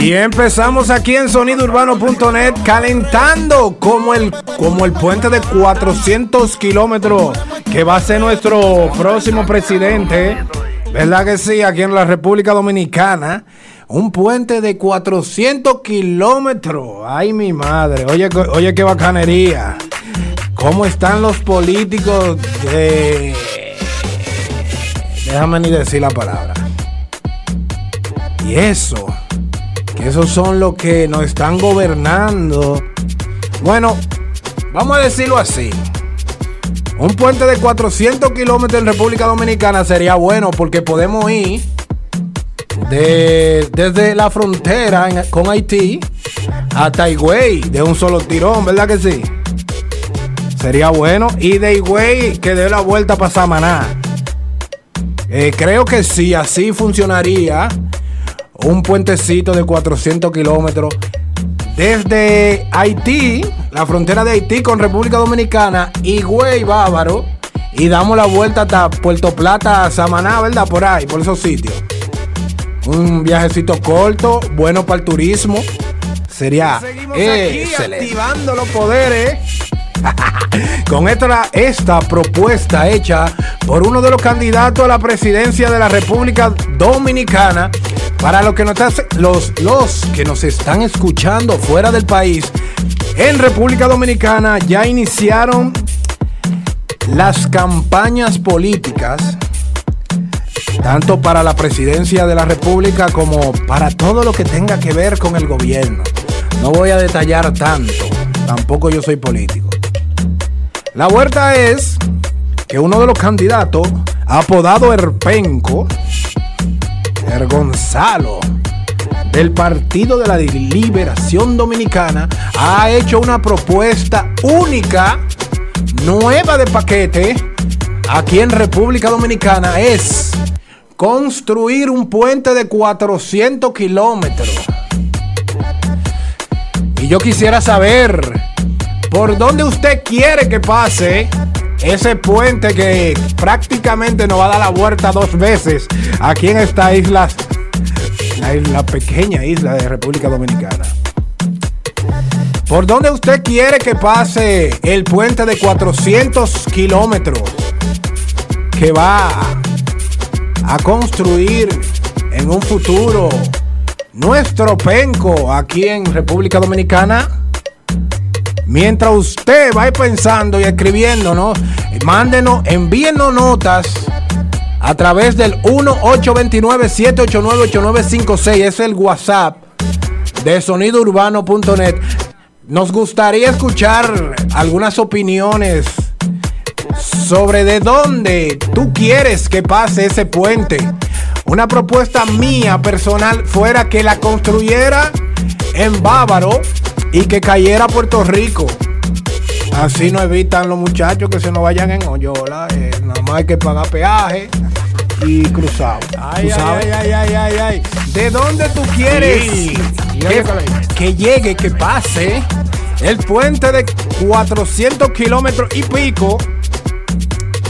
Y empezamos aquí en sonidourbano.net calentando como el, como el puente de 400 kilómetros que va a ser nuestro próximo presidente. ¿Verdad que sí? Aquí en la República Dominicana. Un puente de 400 kilómetros. Ay, mi madre. Oye, oye, qué bacanería. ¿Cómo están los políticos de... Déjame ni decir la palabra. Y eso, que esos son los que nos están gobernando. Bueno, vamos a decirlo así. Un puente de 400 kilómetros en República Dominicana sería bueno porque podemos ir de, desde la frontera con Haití hasta Higüey de un solo tirón, ¿verdad que sí? Sería bueno. Y de Higüey que dé la vuelta para Samaná. Eh, creo que sí, así funcionaría un puentecito de 400 kilómetros desde Haití, la frontera de Haití con República Dominicana, y Güey Bávaro, y damos la vuelta hasta Puerto Plata, Samaná, ¿verdad? Por ahí, por esos sitios. Un viajecito corto, bueno para el turismo. Sería Seguimos aquí activando los poderes. Con esta, esta propuesta hecha por uno de los candidatos a la presidencia de la República Dominicana, para los que, nos, los, los que nos están escuchando fuera del país, en República Dominicana ya iniciaron las campañas políticas, tanto para la presidencia de la República como para todo lo que tenga que ver con el gobierno. No voy a detallar tanto, tampoco yo soy político. La vuelta es que uno de los candidatos, apodado Erpenco, Er Gonzalo, del Partido de la Liberación Dominicana, ha hecho una propuesta única, nueva de paquete, aquí en República Dominicana, es construir un puente de 400 kilómetros. Y yo quisiera saber, ¿por dónde usted quiere que pase ese puente que prácticamente nos va a dar la vuelta dos veces aquí en esta isla, la, pequeña isla de República Dominicana. ¿Por dónde usted quiere que pase el puente de 400 kilómetros que va a construir en un futuro nuestro penco aquí en República Dominicana? Mientras usted va pensando y escribiendo, ¿no? Mándenos, envíenos notas a través del 1-829-789-8956. Es el WhatsApp de sonidourbano.net. Nos gustaría escuchar algunas opiniones sobre de dónde tú quieres que pase ese puente. Una propuesta mía personal fuera que la construyera en Bávaro y que cayera Puerto Rico. Así no evitan los muchachos que se nos vayan en hoyola. Eh, nada más hay que pagar peaje y cruzado. Ay, ay, ay, ay, ay, ay, ¿De dónde tú quieres que, que, llegue, que pase el puente de 400 kilómetros y pico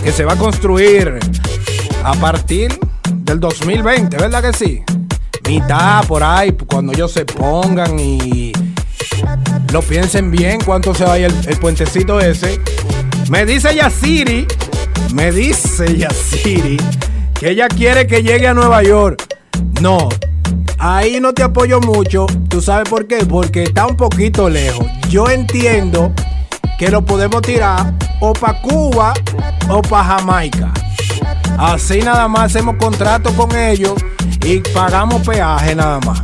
que se va a construir a partir del 2020, ¿verdad que sí? Mitad por ahí, cuando ellos se pongan y lo piensen bien cuánto se vaya el, el puentecito ese. Me dice Yasiri, me dice Yasiri que ella quiere que llegue a Nueva York. No, ahí no te apoyo mucho. ¿Tú sabes por qué? Porque está un poquito lejos. Yo entiendo que lo podemos tirar o para Cuba o para Jamaica. Así nada más hacemos contrato con ellos y pagamos peaje nada más.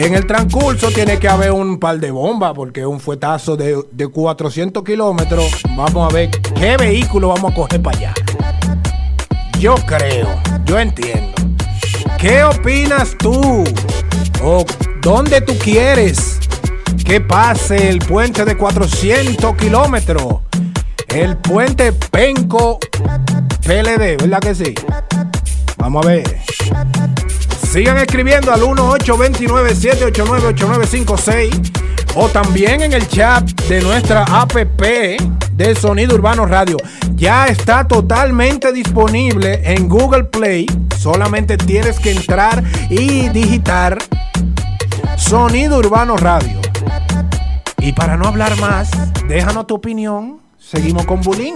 En el transcurso tiene que haber un par de bombas porque un fuetazo de, de 400 kilómetros. Vamos a ver qué vehículo vamos a coger para allá. Yo creo, yo entiendo. ¿Qué opinas tú? ¿O dónde tú quieres que pase el puente de 400 kilómetros? El puente Penco PLD, ¿verdad que sí? Vamos a ver. Sigan escribiendo al 1829-789-8956 o también en el chat de nuestra app de Sonido Urbano Radio. Ya está totalmente disponible en Google Play. Solamente tienes que entrar y digitar Sonido Urbano Radio. Y para no hablar más, déjanos tu opinión. Seguimos con Bulín.